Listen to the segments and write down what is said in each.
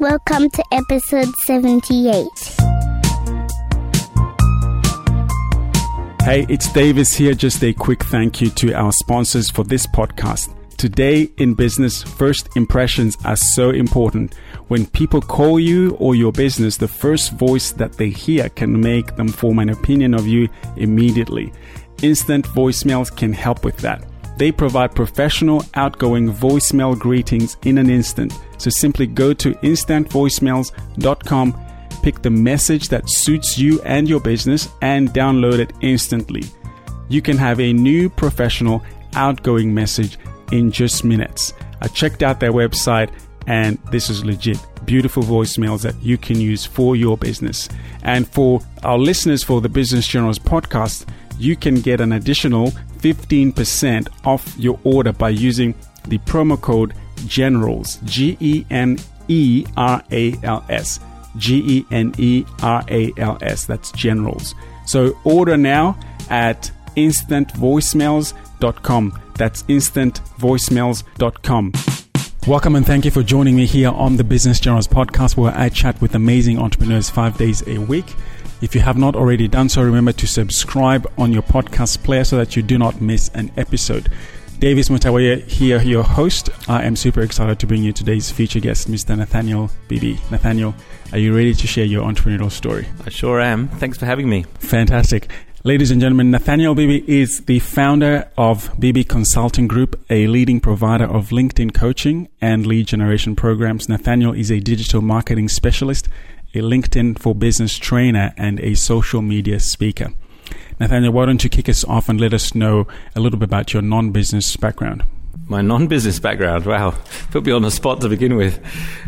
Welcome to episode 78. Hey, it's Davis here. Just a quick thank you to our sponsors for this podcast. Today in business, first impressions are so important. When people call you or your business, the first voice that they hear can make them form an opinion of you immediately. Instant voicemails can help with that. They provide professional, outgoing voicemail greetings in an instant. So simply go to instantvoicemails.com, pick the message that suits you and your business, and download it instantly. You can have a new professional, outgoing message in just minutes. I checked out their website and this is legit. Beautiful voicemails that you can use for your business. And for our listeners for the Business Generals podcast, you can get an additional 15% off your order by using the promo code GENERALS, G E N E R A L S. G E N E R A L S. That's generals. So order now at instantvoicemails.com. That's instantvoicemails.com. Welcome and thank you for joining me here on the Business Generals podcast where I chat with amazing entrepreneurs five days a week. If you have not already done so, remember to subscribe on your podcast player so that you do not miss an episode. Davis Mutawaya here, your host. I am super excited to bring you today's feature guest, Mr. Nathanial Bibby. Nathanial, are you ready to share your entrepreneurial story? I sure am. Thanks for having me. Fantastic. Ladies and gentlemen, Nathanial Bibby is the founder of Bibby Consulting Group, a leading provider of LinkedIn coaching and lead generation programs. Nathanial is a digital marketing specialist, a LinkedIn for business trainer, and a social media speaker. Nathanial, why don't you kick us off and let us know a little bit about your non business background? My non business background, wow, put me on the spot to begin with.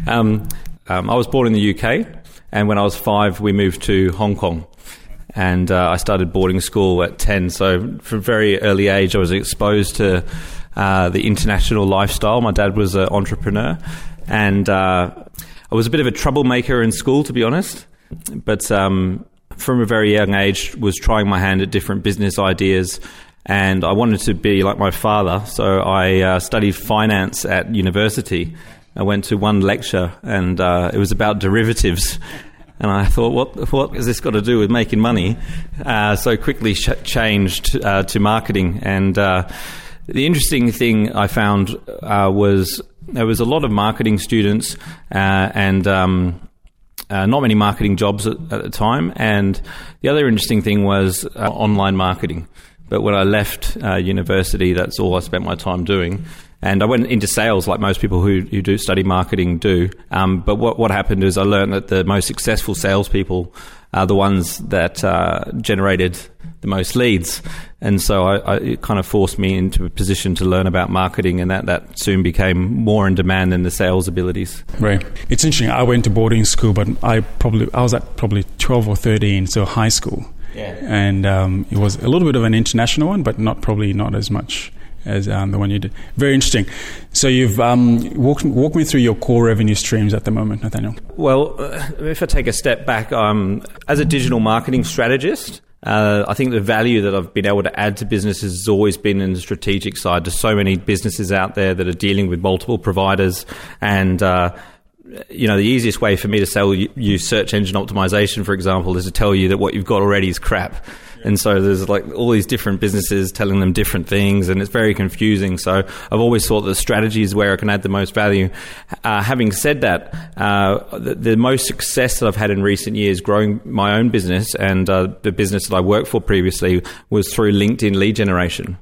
Um, um, I was born in the UK, and when I was five, we moved to Hong Kong and uh, I started boarding school at 10. So, from very early age, I was exposed to uh, the international lifestyle. My dad was an entrepreneur, and uh, I was a bit of a troublemaker in school, to be honest. But um, from a very young age, was trying my hand at different business ideas. And I wanted to be like my father, so I uh, studied finance at university. I went to one lecture, and uh, it was about derivatives. And I thought, what, what has this got to do with making money? Uh, so quickly sh- changed uh, to marketing. And uh, the interesting thing I found uh, was there was a lot of marketing students uh, and um, uh, not many marketing jobs at, at, the time. And the other interesting thing was online marketing. But when I left university, that's all I spent my time doing. And I went into sales like most people who, who do study marketing do. Um, but what, what happened is I learned that the most successful salespeople are the ones that uh, generated the most leads. And so I, I, it kind of forced me into a position to learn about marketing, and that, that soon became more in demand than the sales abilities. Right. It's interesting. I went to boarding school, but I probably I was at probably 12 or 13, so high school. Yeah. And um, it was a little bit of an international one, but not probably not as much as um, the one you did. Very interesting. So you've um, walked walk me through your core revenue streams at the moment, Nathanial. Well, uh, if I take a step back, um, as a digital marketing strategist. Uh, I think the value that I've been able to add to businesses has always been in the strategic side. There's so many businesses out there that are dealing with multiple providers, and uh, you know the easiest way for me to sell you search engine optimization, for example, is to tell you that what you've got already is crap and so there's like all these different businesses telling them different things, and it's very confusing. So I've always thought that strategy is where I can add the most value. Uh, having said that, uh, the, the, most success that I've had in recent years growing my own business and uh, the business that I worked for previously was through LinkedIn lead generation.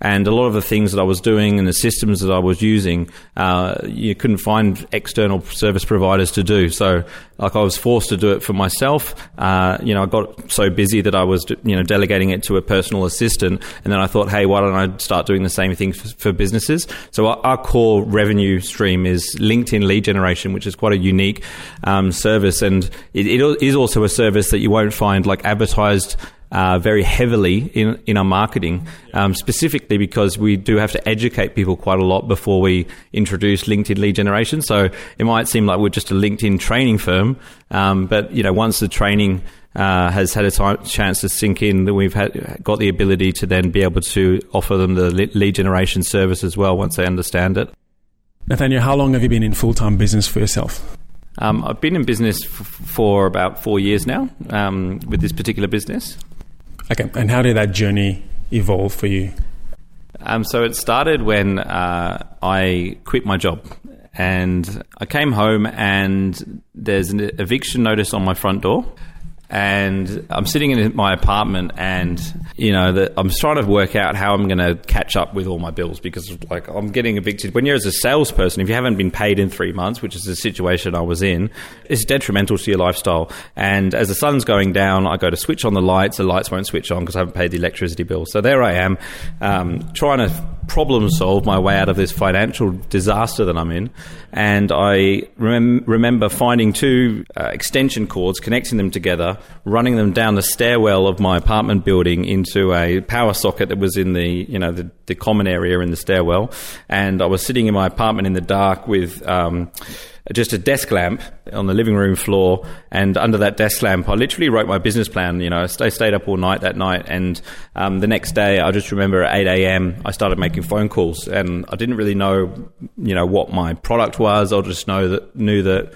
And a lot of the things that I was doing and the systems that I was using, uh, you couldn't find external service providers to do. So, like, I was forced to do it for myself. Uh, you know, I got so busy that I was, you know, delegating it to a personal assistant. And then I thought, hey, why don't I start doing the same thing for, for businesses? So, our, our, core revenue stream is LinkedIn lead generation, which is quite a unique um, service. And it, it is also a service that you won't find like advertised uh, very heavily in, in our marketing, um, specifically because we do have to educate people quite a lot before we introduce LinkedIn lead generation. So it might seem like we're just a LinkedIn training firm, um, but you know once the training uh, has had a time, chance to sink in, then we've had, got the ability to then be able to offer them the lead generation service as well once they understand it. Nathanial, how long have you been in full time business for yourself? Um, I've been in business f- for about four years now um, with this particular business. Okay, and how did that journey evolve for you? Um, so it started when uh, I quit my job. And I came home, and there's an eviction notice on my front door and I'm sitting in my apartment, and you know, the, I'm trying to work out how I'm going to catch up with all my bills because, like, I'm getting evicted. When you're as a salesperson, if you haven't been paid in three months, which is the situation I was in, it's detrimental to your lifestyle. And as the sun's going down, I go to switch on the lights, the lights won't switch on because I haven't paid the electricity bill. So there I am, um, trying to problem solve my way out of this financial disaster that I'm in. And I rem- remember finding two uh, extension cords, connecting them together, running them down the stairwell of my apartment building into a power socket that was in the, you know, the, the common area in the stairwell. And I was sitting in my apartment in the dark with, um, just a desk lamp on the living room floor, and under that desk lamp, I literally wrote my business plan. You know, I stayed up all night that night, and um, the next day, I just remember at eight a.m. I started making phone calls, and I didn't really know, you know, what my product was. I just know that knew that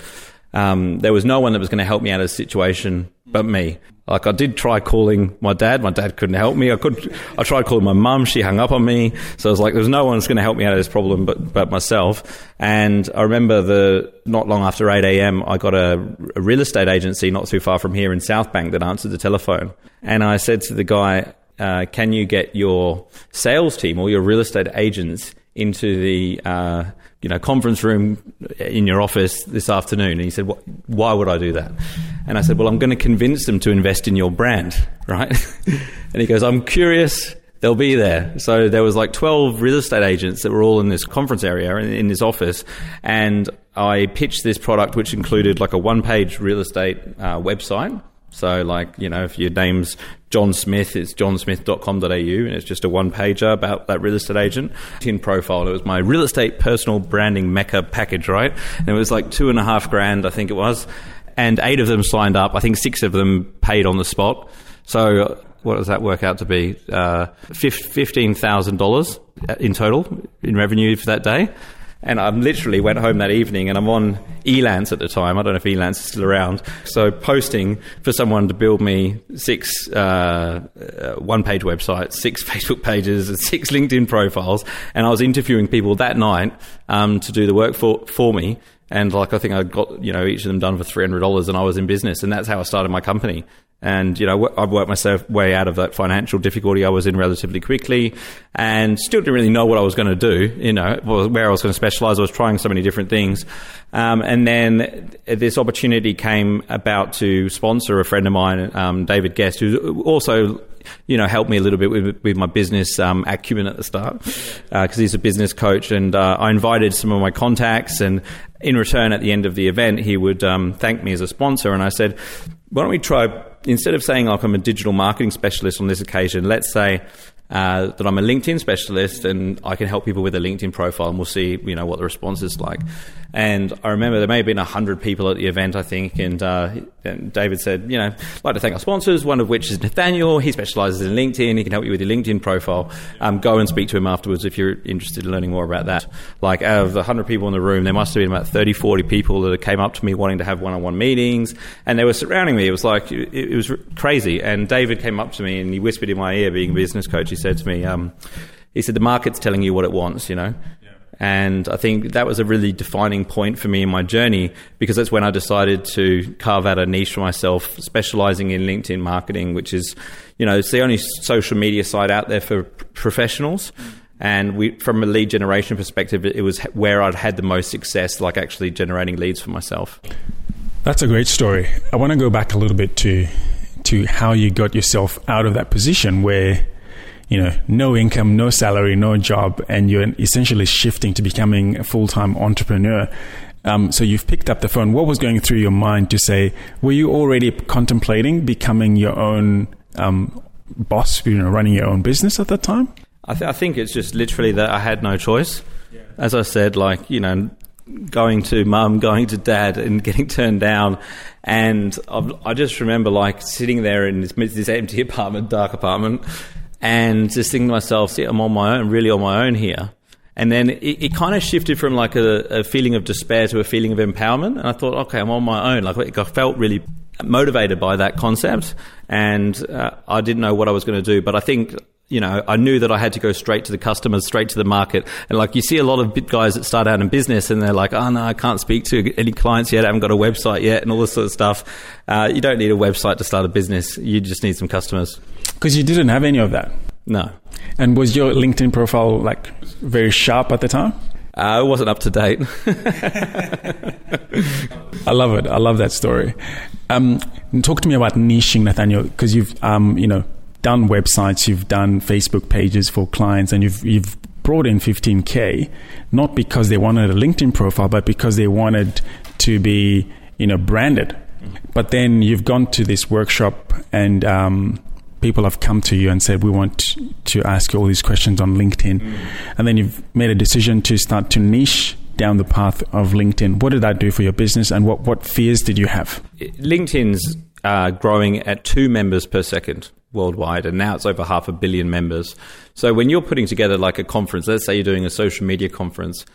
um, there was no one that was going to help me out of the situation but me. Like I did try calling my dad. My dad couldn't help me. I could. I tried calling my mum. She hung up on me. So I was like, "There's no one that's going to help me out of this problem but but myself." And I remember the not long after 8 a.m., I got a, a real estate agency not too far from here in South Bank that answered the telephone, and I said to the guy, uh, "Can you get your sales team or your real estate agents into the uh, you know conference room in your office this afternoon?" And he said, "Why would I do that?" And I said, Well, I'm going to convince them to invest in your brand, right? and he goes, I'm curious. They'll be there. So there was like 12 real estate agents that were all in this conference area in, in this office. And I pitched this product, which included like a one page real estate uh, website. So, like, you know, if your name's John Smith, it's johnsmith.com.au, and it's just a one pager about that real estate agent. In profile, it was my real estate personal branding mecca package, right? And it was like two and a half grand, I think it was and eight of them signed up. I think six of them paid on the spot. So what does that work out to be? Uh, fifteen thousand dollars in total in revenue for that day. And I literally went home that evening, and I'm on Elance at the time. I don't know if Elance is still around. So posting for someone to build me six uh, uh, one-page websites, six Facebook pages, and six LinkedIn profiles, and I was interviewing people that night um, to do the work for for me and like I think I got you know each of them done for three hundred dollars, and I was in business, and that's how I started my company. And you know I've worked myself way out of that financial difficulty I was in relatively quickly, and still didn't really know what I was going to do. You know where I was going to specialize. I was trying so many different things, um, and then this opportunity came about to sponsor a friend of mine, um, David Guest, who also you know, helped me a little bit with, with my business um, acumen at the start because uh, he's a business coach. And uh, I invited some of my contacts, and in return, at the end of the event, he would um, thank me as a sponsor. And I said, why don't we try, instead of saying like I'm a digital marketing specialist on this occasion, let's say uh, that I'm a LinkedIn specialist and I can help people with a LinkedIn profile, and we'll see, you know, what the response is like. And I remember there may have been 100 people at the event, I think. And, uh, and, David said, you know, I'd like to thank our sponsors, one of which is Nathanial. He specializes in LinkedIn. He can help you with your LinkedIn profile. Um, go and speak to him afterwards if you're interested in learning more about that. Like, out of the 100 people in the room, there must have been about 30, 40 people that came up to me wanting to have one on one meetings. And they were surrounding me. It was like, it, it, was crazy. And David came up to me and he whispered in my ear, being a business coach, he said to me, um, he said, the market's telling you what it wants, you know. And I think that was a really defining point for me in my journey because that's when I decided to carve out a niche for myself, specializing in LinkedIn marketing, which is, you know, it's the only social media site out there for professionals. And we, from a lead generation perspective, it was where I'd had the most success, like actually generating leads for myself. That's a great story. I want to go back a little bit to to how you got yourself out of that position where you know, no income, no salary, no job, and you're essentially shifting to becoming a full time entrepreneur. Um, so you've picked up the phone. What was going through your mind to say? Were you already contemplating becoming your own um, boss? You know, running your own business at that time? I, th- I, think it's just literally that I had no choice. Yeah. As I said, like you know, going to mum, going to dad, and getting turned down. And I've, i just remember like sitting there in this, this empty apartment, dark apartment, and just thinking to myself, see, I'm on my own, really on my own here. And then it, it kind of shifted from like a, a, feeling of despair to a feeling of empowerment. And I thought, okay, I'm on my own. Like I felt really motivated by that concept, and uh, I didn't know what I was going to do. But I think you know, I knew that I had to go straight to the customers, straight to the market. And like you see a lot of guys that start out in business and they're like, oh no, I can't speak to any clients yet. I haven't got a website yet and all this sort of stuff. Uh, you don't need a website to start a business. You just need some customers. Because you didn't have any of that. No. And was your LinkedIn profile like very sharp at the time? Uh, it wasn't up to date. I love it. I love that story. Um, talk to me about niching, Nathanial, because you've, um, you know, done websites, you've done Facebook pages for clients, and you've you've brought in 15k, not because they wanted a LinkedIn profile, but because they wanted to be you know branded. But then you've gone to this workshop and. Um, people have come to you and said, We want to ask you all these questions on LinkedIn. Mm. And then you've made a decision to start to niche down the path of LinkedIn. What did that do for your business and what, what fears did you have? LinkedIn's uh, growing at two members per second worldwide, and now it's over half a billion members. So when you're putting together like a conference, let's say you're doing a social media conference,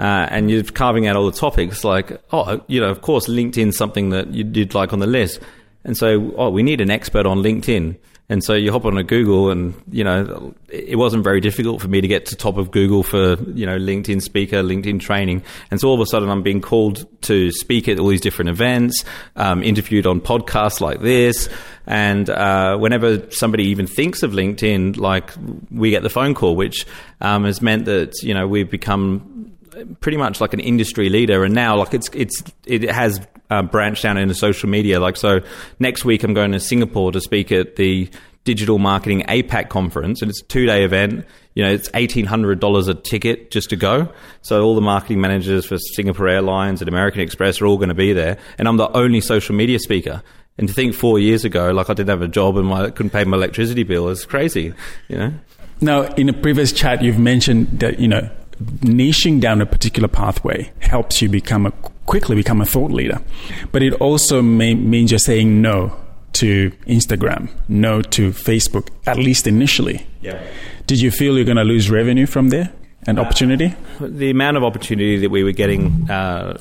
uh, and you're carving out all the topics, like, oh, you know, of course, LinkedIn's something that you'd like on the list. And so, oh, we need an expert on LinkedIn. And so you hop on a Google, and you know it wasn't very difficult for me to get to top of Google for you know LinkedIn speaker, LinkedIn training. And so all of a sudden, I'm being called to speak at all these different events, um, interviewed on podcasts like this. And uh, whenever somebody even thinks of LinkedIn, like we get the phone call, which um, has meant that you know we've become pretty much like an industry leader. And now, like it's it's it has uh, branched out into social media. Like, so next week I'm going to Singapore to speak at the Digital Marketing APAC conference, and it's a two day event. You know, it's eighteen hundred dollars a ticket just to go. So all the marketing managers for Singapore Airlines and American Express are all going to be there, and I'm the only social media speaker. And to think four years ago, like I didn't have a job and I couldn't pay my electricity bill is crazy. You know. Now, in a previous chat, you've mentioned that you know niching down a particular pathway helps you become a quickly become a thought leader. But it also may, means you're saying no to Instagram, no to Facebook, at least initially. Yeah. Did you feel you're going to lose revenue from there? and uh, opportunity? The amount of opportunity that we were getting uh,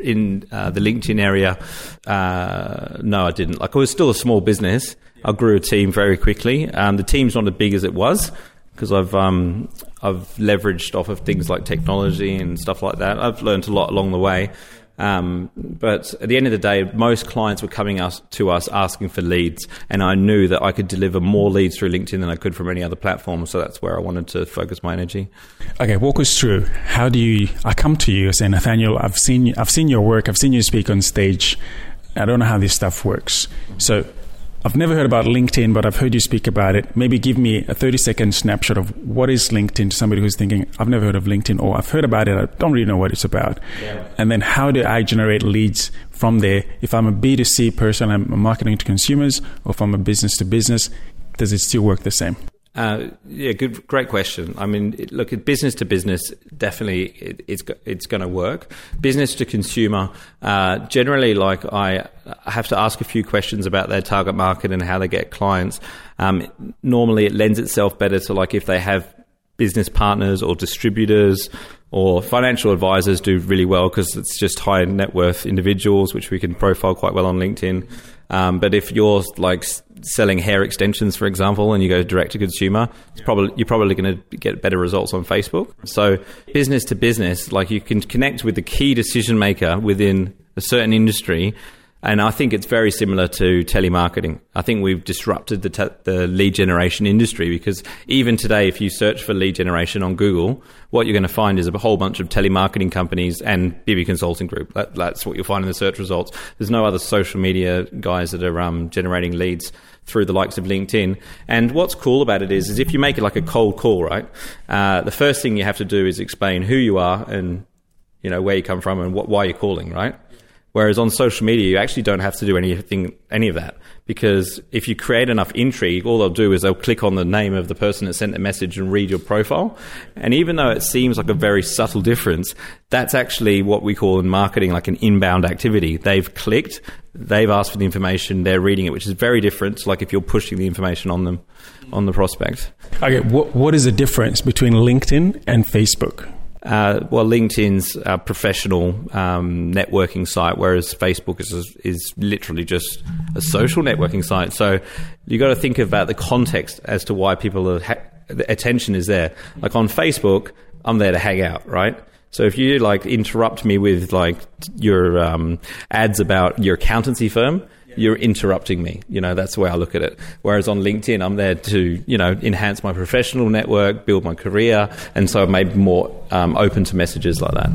in uh, the LinkedIn area, uh, no, I didn't. Like, it was still a small business. I grew a team very quickly. Um, the team's not as big as it was because I've um, I've leveraged off of things like technology and stuff like that. I've learned a lot along the way. Um, but at the end of the day, most clients were coming us, to us asking for leads, and I knew that I could deliver more leads through LinkedIn than I could from any other platform. So that's where I wanted to focus my energy. Okay, walk us through. How do you? I come to you and say, Nathanial, I've seen I've seen your work. I've seen you speak on stage. I don't know how this stuff works. So I've never heard about LinkedIn, but I've heard you speak about it. Maybe give me a 30 second snapshot of what is LinkedIn to somebody who's thinking, I've never heard of LinkedIn, or I've heard about it, I don't really know what it's about. Yeah. And then how do I generate leads from there? If I'm a B2C person, I'm marketing to consumers, or if I'm a business to business, does it still work the same? Uh, yeah, good, great question. I mean, look, business to business, definitely it, it's it's going to work. Business to consumer, uh, generally, like I have to ask a few questions about their target market and how they get clients. Um, normally, it lends itself better to like if they have business partners or distributors or financial advisors do really well because it's just high net worth individuals, which we can profile quite well on LinkedIn. Um, but if you're like selling hair extensions, for example, and you go direct to consumer, it's probably you're probably going to get better results on Facebook. So business to business, like you can connect with the key decision maker within a certain industry and I think it's very similar to telemarketing. I think we've disrupted the, te- the lead generation industry because even today, if you search for lead generation on Google, what you're going to find is a whole bunch of telemarketing companies and Bibby Consulting Group. That, that's what you'll find in the search results. There's no other social media guys that are um, generating leads through the likes of LinkedIn. And what's cool about it is, is if you make it like a cold call, right? Uh, the first thing you have to do is explain who you are and you know where you come from and what, why you're calling, right? Whereas on social media, you actually don't have to do anything, any of that. Because if you create enough intrigue, all they'll do is they'll click on the name of the person that sent the message and read your profile. And even though it seems like a very subtle difference, that's actually what we call in marketing like an inbound activity. They've clicked, they've asked for the information, they're reading it, which is very different like if you're pushing the information on them, on the prospect. Okay, what, what is the difference between LinkedIn and Facebook? Uh, well, LinkedIn's a professional um, networking site, whereas Facebook is is literally just a social networking site. So you got to think about the context as to why people are ha- the attention is there. Like on Facebook, I'm there to hang out, right? So if you like interrupt me with like your um, ads about your accountancy firm, you're interrupting me. You know, that's the way I look at it. Whereas on LinkedIn, I'm there to, you know, enhance my professional network, build my career, and so I'm maybe more um, open to messages like that.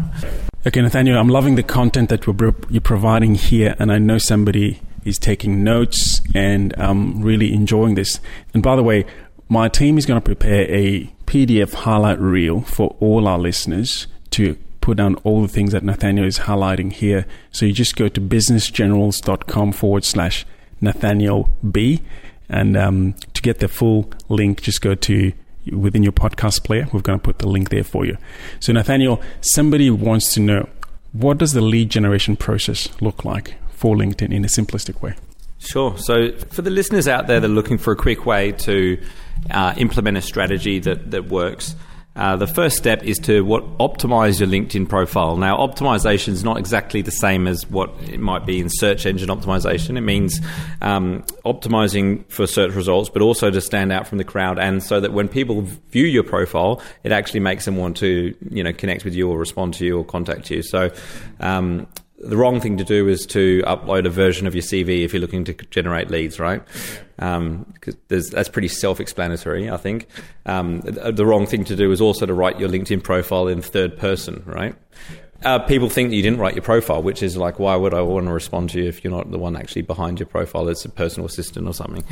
Okay, Nathanial, I'm loving the content that you're providing here, and I know somebody is taking notes and um, really enjoying this. And by the way, my team is going to prepare a PDF highlight reel for all our listeners to put down all the things that Nathanial is highlighting here. So you just go to businessgenerals.com forward slash Nathanial B. And um, to get the full link, just go to within your podcast player. We're going to put the link there for you. So, Nathanial, somebody wants to know what does the lead generation process look like for LinkedIn in a simplistic way? Sure. So, for the listeners out there that are looking for a quick way to uh, implement a strategy that, that works, uh, the first step is to what optimize your LinkedIn profile. Now, optimization is not exactly the same as what it might be in search engine optimization. It means um, optimizing for search results, but also to stand out from the crowd, and so that when people view your profile, it actually makes them want to, you know, connect with you or respond to you or contact you. So, um, the wrong thing to do is to upload a version of your CV if you're looking to generate leads, right? Um, that's pretty self-explanatory, I think. Um, the, the, wrong thing to do is also to write your LinkedIn profile in third person, right? Uh, people think that you didn't write your profile, which is like, why would I want to respond to you if you're not the one actually behind your profile? It's a personal assistant or something.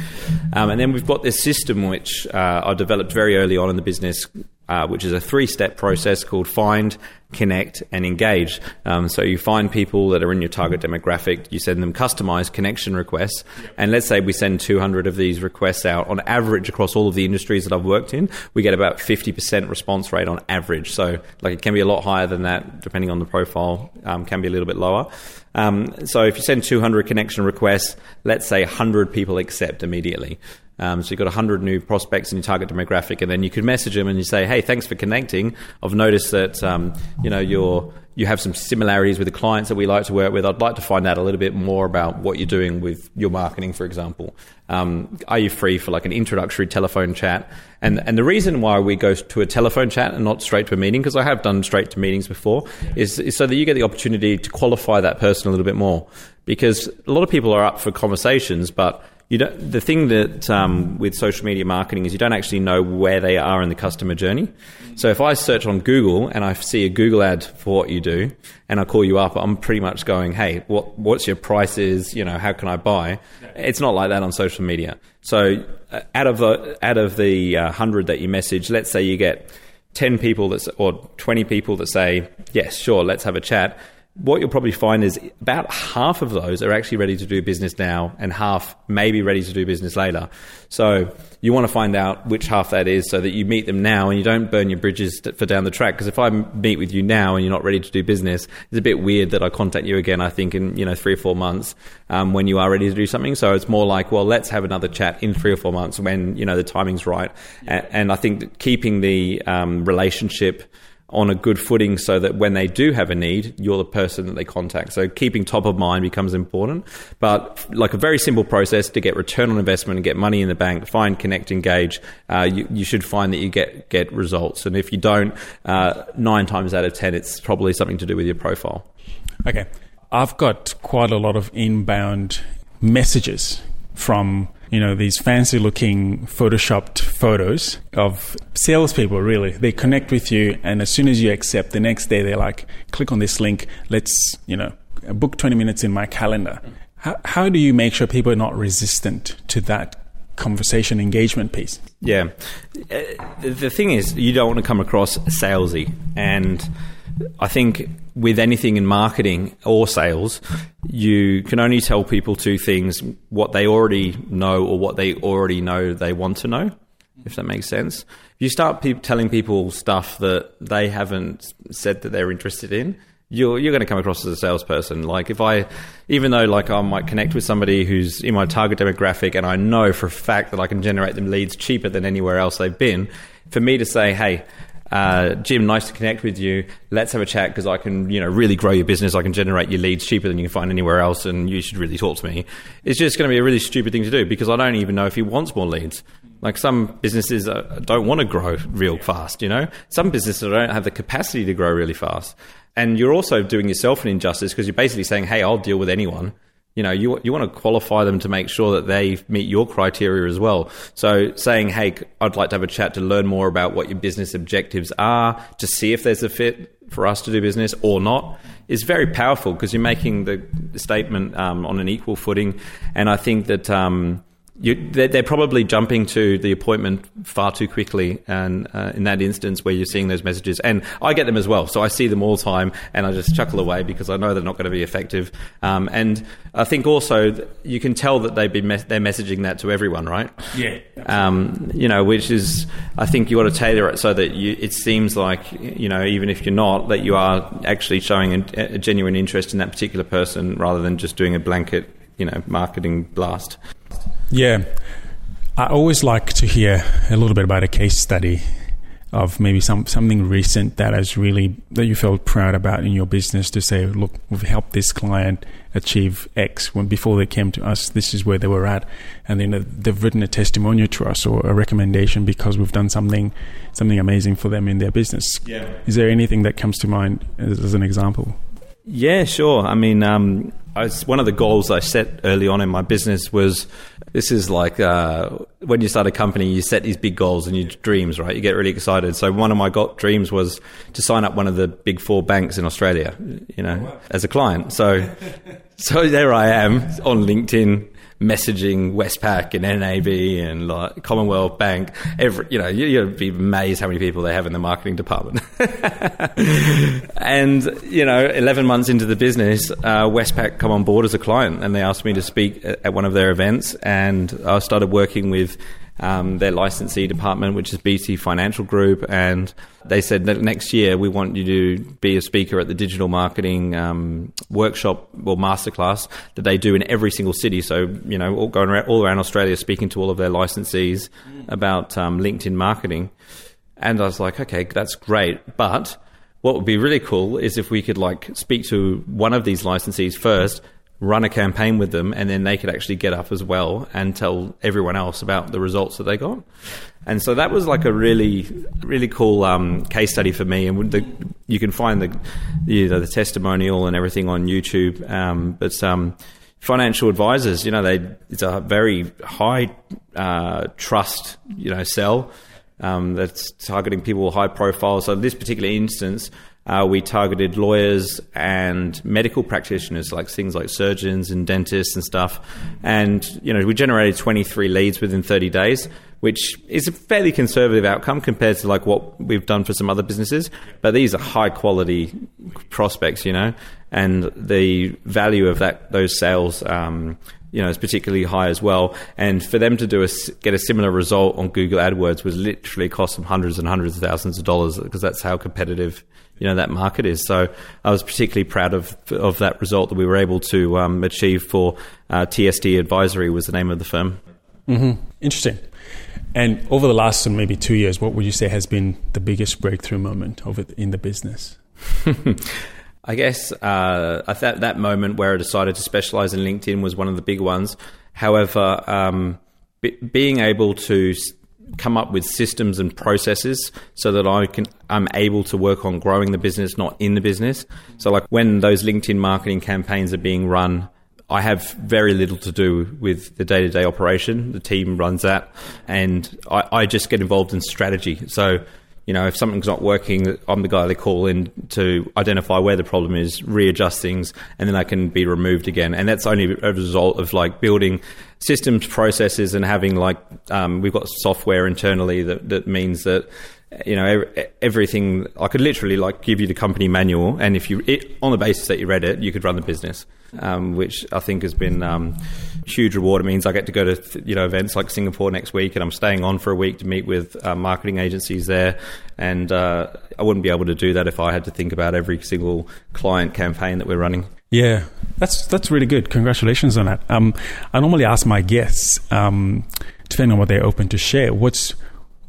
Um, and then we've got this system which uh, I developed very early on in the business uh, which is a three step process called find, connect, and engage. Um, so you find people that are in your target demographic, you send them customized connection requests, and let's say we send 200 of these requests out on average across all of the industries that I've worked in, we get about 50% response rate on average. So like it can be a lot higher than that depending on the profile, um, can be a little bit lower. Um, so if you send 200 connection requests, let's say 100 people accept immediately. Um, so you've got 100 new prospects in your target demographic, and then you could message them and you say, "Hey, thanks for connecting. I've noticed that um, you know you're you have some similarities with the clients that we like to work with. I'd like to find out a little bit more about what you're doing with your marketing, for example. Um, are you free for like an introductory telephone chat? And and the reason why we go to a telephone chat and not straight to a meeting, because I have done straight to meetings before, is, is so that you get the opportunity to qualify that person a little bit more. Because a lot of people are up for conversations, but you don't, the thing that um, with social media marketing is you don't actually know where they are in the customer journey. So if I search on Google and I see a Google ad for what you do, and I call you up, I'm pretty much going, "Hey, what what's your prices? You know, how can I buy?" It's not like that on social media. So uh, out of the out of the uh, hundred that you message, let's say you get ten people that or twenty people that say, "Yes, sure, let's have a chat." What you'll probably find is about half of those are actually ready to do business now and half maybe ready to do business later. So you want to find out which half that is so that you meet them now and you don't burn your bridges for down the track. Because if I meet with you now and you're not ready to do business, it's a bit weird that I contact you again, I think, in, you know, three or four months um, when you are ready to do something. So it's more like, well, let's have another chat in three or four months when, you know, the timing's right. And, and I think keeping the um, relationship on a good footing so that when they do have a need, you're the person that they contact. So keeping top of mind becomes important. But like a very simple process to get return on investment and get money in the bank, find, connect, engage, uh, you, you, should find that you get, get results. And if you don't, uh, nine times out of 10, it's probably something to do with your profile. Okay. I've got quite a lot of inbound messages from you know, these fancy looking photoshopped photos of salespeople, really. They connect with you, and as soon as you accept, the next day they're like, click on this link, let's, you know, book 20 minutes in my calendar. How, how do you make sure people are not resistant to that conversation engagement piece? Yeah. Uh, the thing is, you don't want to come across salesy. And I think with anything in marketing or sales, you can only tell people two things what they already know or what they already know they want to know, if that makes sense. If you start pe- telling people stuff that they haven't said that they're interested in, you're you're going to come across as a salesperson. Like if I, even though like I might connect with somebody who's in my target demographic, and I know for a fact that I can generate them leads cheaper than anywhere else they've been, for me to say, hey, uh, Jim, nice to connect with you. Let's have a chat because I can, you know, really grow your business. I can generate your leads cheaper than you can find anywhere else, and you should really talk to me. It's just going to be a really stupid thing to do because I don't even know if he wants more leads. Like some businesses uh, don't want to grow real fast, you know. Some businesses don't have the capacity to grow really fast, and you're also doing yourself an injustice because you're basically saying, "Hey, I'll deal with anyone." You know you you want to qualify them to make sure that they meet your criteria as well. So saying hey i'd like to have a chat to learn more about what your business objectives are to see if there's a fit for us to do business or not is very powerful because you're making the statement um, on an equal footing. And i think that um, you, they're, they're, probably jumping to the appointment far too quickly, and uh, in that instance where you're seeing those messages, and I get them as well, so I see them all the time, and I just chuckle away because I know they're not going to be effective. Um, and I think also you can tell that they've been me- they're messaging that to everyone, right? Yeah. Um, you know, which is I think you got to tailor it so that you, it seems like you know even if you're not that you are actually showing a, a genuine interest in that particular person rather than just doing a blanket you know marketing blast. Yeah. I always like to hear a little bit about a case study of maybe some something recent that has really that you felt proud about in your business to say, look, we've helped this client achieve X when before they came to us, this is where they were at, and then they've written a testimonial to us or a recommendation because we've done something something amazing for them in their business. Yeah. Is there anything that comes to mind as, as an example? Yeah, sure. I mean, um, I was, one of the goals I set early on in my business was this is like uh, when you start a company, you set these big goals and your dreams, right? You get really excited. So one of my got dreams was to sign up one of the big four banks in Australia, you know, oh, wow. as a client. So, so there I am on LinkedIn messaging Westpac and NAB and like Commonwealth Bank. Every, you know, you, you'd be amazed how many people they have in the marketing department. and you know, eleven months into the business, uh, Westpac come on board as a client, and they asked me to speak at one of their events, and I started working with um, their licensee department, which is BT Financial Group, and they said that next year we want you to be a speaker at the digital marketing um, workshop or masterclass that they do in every single city. So you know, all going around, all around Australia, speaking to all of their licensees about um, LinkedIn marketing. And I was like, okay, that's great, but what would be really cool is if we could like speak to one of these licensees first run a campaign with them, and then they could actually get up as well and tell everyone else about the results that they got. And so that was like a really, really cool um, case study for me. And the, you can find the, you know, the testimonial and everything on YouTube. Um, but um, financial advisors, you know, they it's a very high uh, trust, you know, sell. Um, that's targeting people with high profile. So this particular instance, uh, we targeted lawyers and medical practitioners, like things like surgeons and dentists and stuff. And you know, we generated 23 leads within 30 days, which is a fairly conservative outcome compared to like what we've done for some other businesses. But these are high quality prospects, you know, and the value of that those sales. Um, you know, is particularly high as well. And for them to do a, get a similar result on Google AdWords was literally cost them hundreds and hundreds of thousands of dollars because that's how competitive you know that market is. So I was particularly proud of of that result that we were able to um, achieve for uh, TSD Advisory was the name of the firm. Mm-hmm. Interesting. And over the last maybe two years, what would you say has been the biggest breakthrough moment of it in the business? I guess uh, I that moment where I decided to specialize in LinkedIn was one of the big ones. However, um, b- being able to come up with systems and processes so that I can I'm able to work on growing the business, not in the business. So like when those LinkedIn marketing campaigns are being run, I have very little to do with the day to day operation. The team runs that, and I, I just get involved in strategy. So you know, if something's not working, I'm the guy they call in to identify where the problem is, readjust things, and then they can be removed again. And that's only a result of like building systems, processes, and having like um, we've got software internally that that means that you know everything. I could literally like give you the company manual, and if you it, on the basis that you read it, you could run the business, um, which I think has been. Um, huge reward. It means I get to go to you know events like Singapore next week, and I'm staying on for a week to meet with uh, marketing agencies there. And uh, I wouldn't be able to do that if I had to think about every single client campaign that we're running. Yeah, that's that's really good. Congratulations on that. Um, I normally ask my guests, um, depending on what they're open to share, what's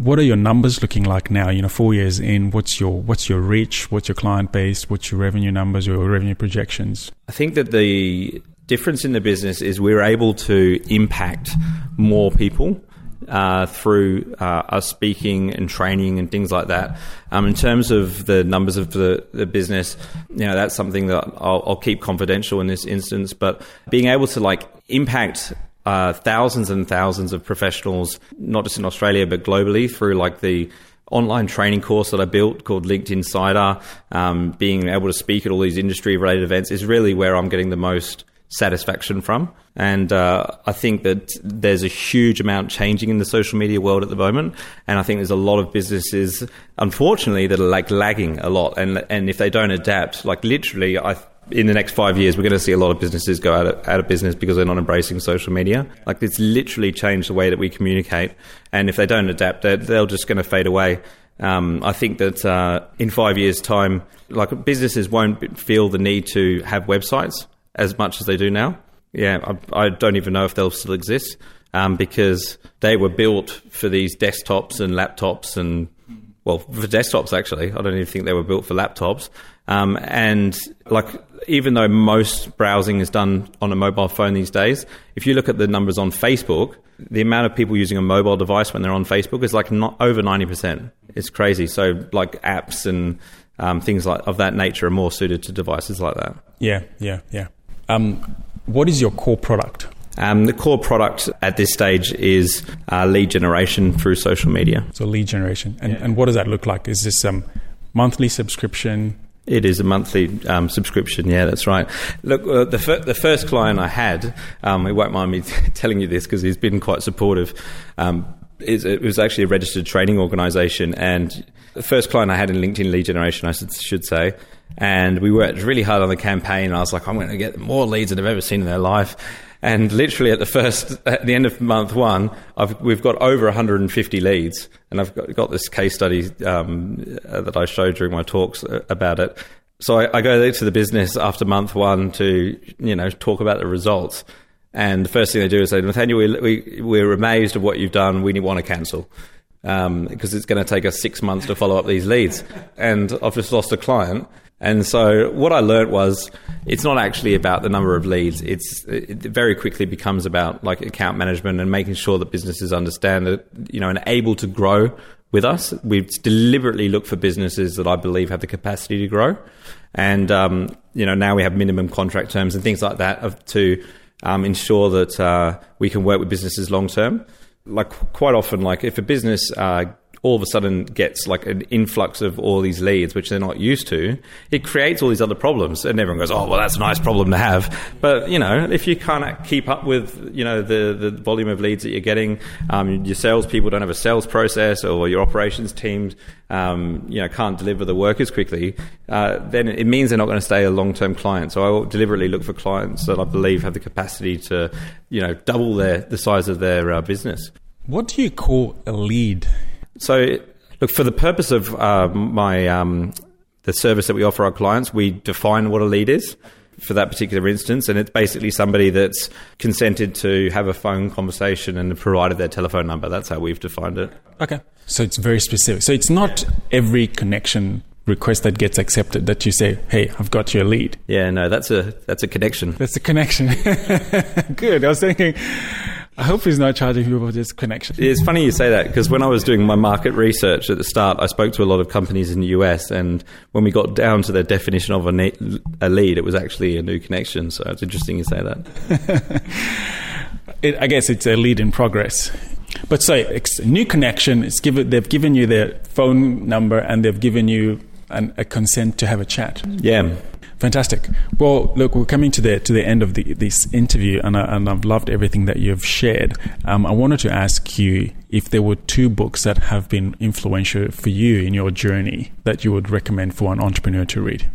what are your numbers looking like now? You know, four years in, what's your what's your reach? What's your client base? What's your revenue numbers? Your revenue projections? I think that the difference in the business is we're able to impact more people uh, through uh, us speaking and training and things like that. Um, in terms of the numbers of the, the business, you know, that's something that I'll, I'll, keep confidential in this instance. But being able to like impact uh, thousands and thousands of professionals, not just in Australia but globally, through like the online training course that I built called Linkedinsider, um, being able to speak at all these industry related events is really where I'm getting the most satisfaction from. And uh, I think that there's a huge amount changing in the social media world at the moment. And I think there's a lot of businesses, unfortunately, that are like lagging a lot. And and if they don't adapt, like literally, I in the next five years, we're going to see a lot of businesses go out of, out of business because they're not embracing social media. Like it's literally changed the way that we communicate. And if they don't adapt, they're, they're just going to fade away. Um, I think that uh, in five years' time, like businesses won't feel the need to have websites as much as they do now. Yeah, I, I don't even know if they'll still exist um, because they were built for these desktops and laptops and well, for desktops actually. I don't even think they were built for laptops. Um, and like, even though most browsing is done on a mobile phone these days, if you look at the numbers on Facebook, the amount of people using a mobile device when they're on Facebook is like not over ninety percent. It's crazy. So like apps and um, things like of that nature are more suited to devices like that. Yeah, yeah, yeah. Um, what is your core product? Um, the core product at this stage is uh, lead generation through social media. So lead generation, and, yeah. and what does that look like? Is this um, monthly subscription? It is a monthly um, subscription. Yeah, that's right. Look, uh, the fir- the first client I had, um, he won't mind me t- telling you this because he's been quite supportive. Um, it was actually a registered training organisation, and the first client I had in LinkedIn lead generation, I should, should say, and we worked really hard on the campaign. And I was like, I'm going to get more leads than I've ever seen in their life. And literally at the first, at the end of month one, I've, we've got over 150 leads. And I've got, got this case study um, uh, that I showed during my talks uh, about it. So I, I go to the business after month one to, you know, talk about the results. And the first thing they do is say, Nathanial, we, we, we're amazed at what you've done. We want to cancel because um, it's going to take us six months to follow up these leads. And I've just lost a client. And so what I learned was it's not actually about the number of leads. It's it very quickly becomes about like account management and making sure that businesses understand that you know and able to grow with us. We deliberately look for businesses that I believe have the capacity to grow, and um, you know now we have minimum contract terms and things like that to um, ensure that uh, we can work with businesses long term. Like quite often, like if a business uh, all of a sudden gets like an influx of all these leads, which they're not used to, it creates all these other problems. And everyone goes, oh, well, that's a nice problem to have. But, you know, if you can't keep up with, you know, the, the volume of leads that you're getting, um, your salespeople don't have a sales process or your operations teams, um, you know, can't deliver the work as quickly, uh, then it means they're not going to stay a long-term client. So I will deliberately look for clients that I believe have the capacity to, you know, double their, the size of their uh, business. What do you call a lead so, look, for the purpose of uh, my um, the service that we offer our clients, we define what a lead is for that particular instance, and it's basically somebody that's consented to have a phone conversation and provided their telephone number. That's how we've defined it. Okay, so it's very specific. So it's not every connection request that gets accepted that you say, "Hey, I've got your lead." Yeah, no, that's a that's a connection. That's a connection. Good. I was thinking I hope he's not charging people for this connection. It's funny you say that because when I was doing my market research at the start, I spoke to a lot of companies in the US, and when we got down to their definition of a, ne- a lead, it was actually a new connection. So it's interesting you say that. it, I guess it's a lead in progress. But so, a new connection. It's given, they've given you their phone number and they've given you an, a consent to have a chat. Yeah. Fantastic. Well, look, we're coming to the to the end of the, this interview, and, I, and I've loved everything that you've shared. Um, I wanted to ask you if there were two books that have been influential for you in your journey that you would recommend for an entrepreneur to read.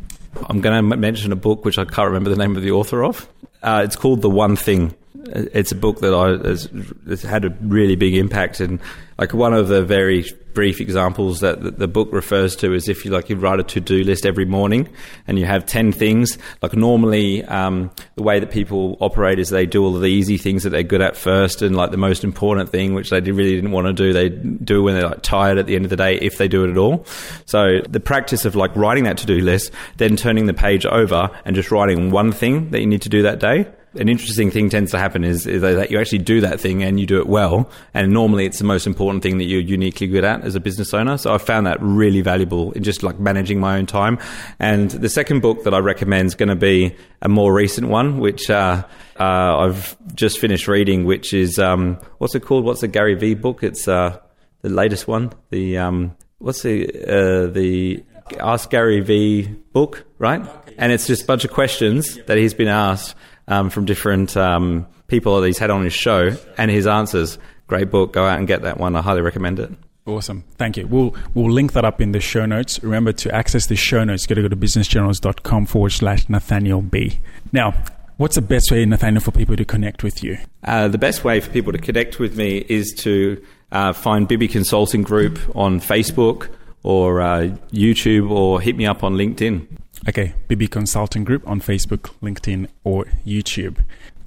I'm going to mention a book which I can't remember the name of the author of. Uh, it's called The One Thing. It's a book that I has, has had a really big impact, and like one of the very brief examples that the, book refers to is if you like you write a to-do list every morning and you have 10 things like normally um, the way that people operate is they do all the easy things that they're good at first and like the most important thing which they really didn't want to do they do when they're like tired at the end of the day if they do it at all. So the practice of like writing that to-do list then turning the page over and just writing one thing that you need to do that day an interesting thing tends to happen is, is, that you actually do that thing and you do it well. And normally it's the most important thing that you're uniquely good at as a business owner. So I found that really valuable in just like managing my own time. And the second book that I recommend is going to be a more recent one, which uh, uh, I've just finished reading, which is um, what's it called? What's the Gary Vee book? It's uh, the latest one. The um, what's the uh, the Ask Gary Vee book, right? And it's just a bunch of questions that he's been asked um, from different um, people that he's had on his show and his answers. Great book. Go out and get that one. I highly recommend it. Awesome. Thank you. We'll, we'll link that up in the show notes. Remember to access the show notes, go to go to businessgenerals.com forward slash Nathanial B. Now, what's the best way, Nathanial, for people to connect with you? Uh, the best way for people to connect with me is to uh, find Bibby Consulting Group on Facebook or uh, YouTube or hit me up on LinkedIn. Okay, Bibby Consulting Group on Facebook, LinkedIn, or YouTube.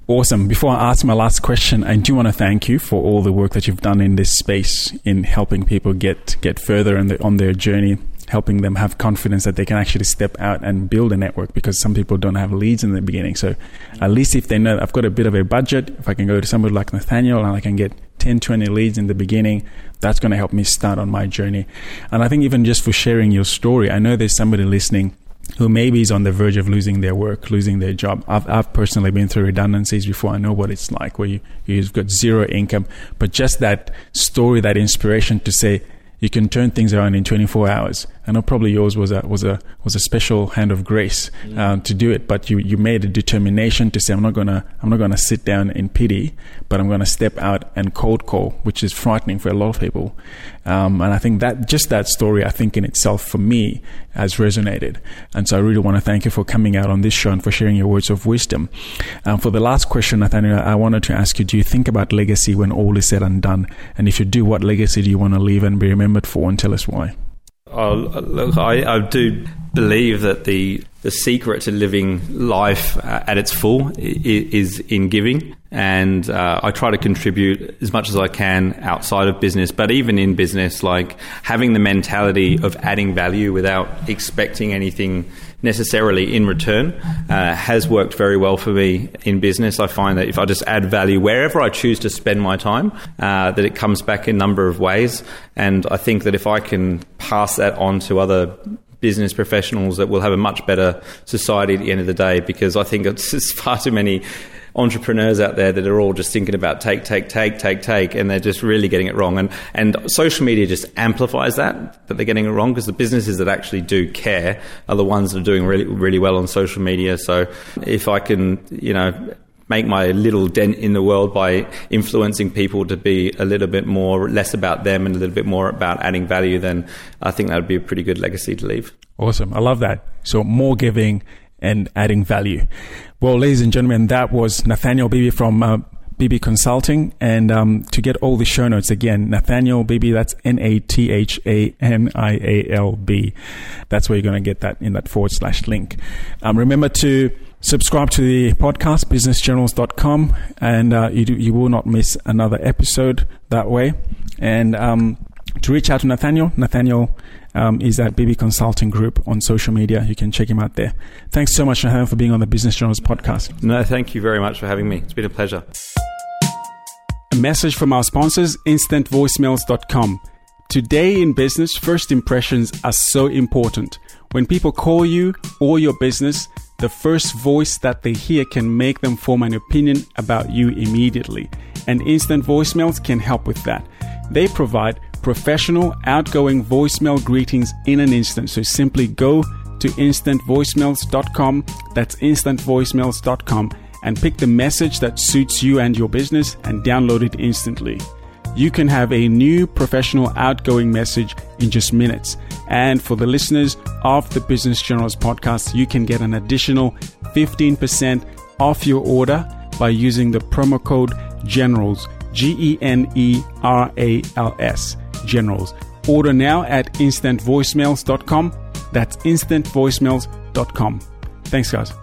Awesome. Before I ask my last question, I do want to thank you for all the work that you've done in this space in helping people get get further the, on their journey, helping them have confidence that they can actually step out and build a network because some people don't have leads in the beginning. So at least if they know I've got a bit of a budget, if I can go to somebody like Nathanial and I can get 10, 20 leads in the beginning, that's going to help me start on my journey. And I think even just for sharing your story, I know there's somebody listening who maybe is on the verge of losing their work, losing their job. I've, I've personally been through redundancies before. I know what it's like where you, you've got zero income, but just that story, that inspiration to say, you can turn things around in 24 hours. I know probably yours was a was a was a special hand of grace mm. um, to do it, but you you made a determination to say I'm not gonna I'm not gonna sit down in pity, but I'm gonna step out and cold call, which is frightening for a lot of people. Um, and I think that just that story, I think in itself for me has resonated. And so I really want to thank you for coming out on this show and for sharing your words of wisdom. Um, for the last question, Nathanial, I wanted to ask you: Do you think about legacy when all is said and done? And if you do, what legacy do you want to leave and be remembered for? And tell us why. Oh, look, I, I do believe that the the secret to living life at its full is in giving. And uh, I try to contribute as much as I can outside of business, but even in business, like having the mentality of adding value without expecting anything necessarily in return uh, has worked very well for me in business. I find that if I just add value wherever I choose to spend my time, uh, that it comes back in a number of ways. And I think that if I can pass that on to other business professionals that we'll have a much better society at the end of the day because I think it's far too many entrepreneurs out there that are all just thinking about take, take, take, take, take, and they're just really getting it wrong. And and social media just amplifies that that they're getting it wrong because the businesses that actually do care are the ones that are doing really really well on social media. So if I can, you know make my little dent in the world by influencing people to be a little bit more less about them and a little bit more about adding value, then I think that would be a pretty good legacy to leave. Awesome. I love that. So more giving and adding value. Well, ladies and gentlemen, that was Nathanial Bibby from uh, Bibby Consulting. And um, to get all the show notes again, Nathanial Bibby, that's N A T H A N I A L B. That's where you're going to get that in that forward slash link. Um, remember to subscribe to the podcast, businessgenerals.com, and uh, you, do, you will not miss another episode that way. And um, to reach out to Nathanial, Nathanial um, is at Bibby Consulting Group on social media. You can check him out there. Thanks so much, Nathanial, for being on the Business Generals podcast. No, thank you very much for having me. It's been a pleasure. A message from our sponsors, instantvoicemails.com. Today in business, first impressions are so important. When people call you or your business, the first voice that they hear can make them form an opinion about you immediately. And instant voicemails can help with that. They provide professional, outgoing voicemail greetings in an instant. So simply go to instantvoicemails.com. That's instantvoicemails.com and pick the message that suits you and your business and download it instantly. You can have a new professional outgoing message in just minutes. And for the listeners of the Business Generals podcast, you can get an additional 15% off your order by using the promo code GENERALS, G E N E R A L S generals. Order now at instantvoicemails.com. That's instantvoicemails.com. Thanks, guys.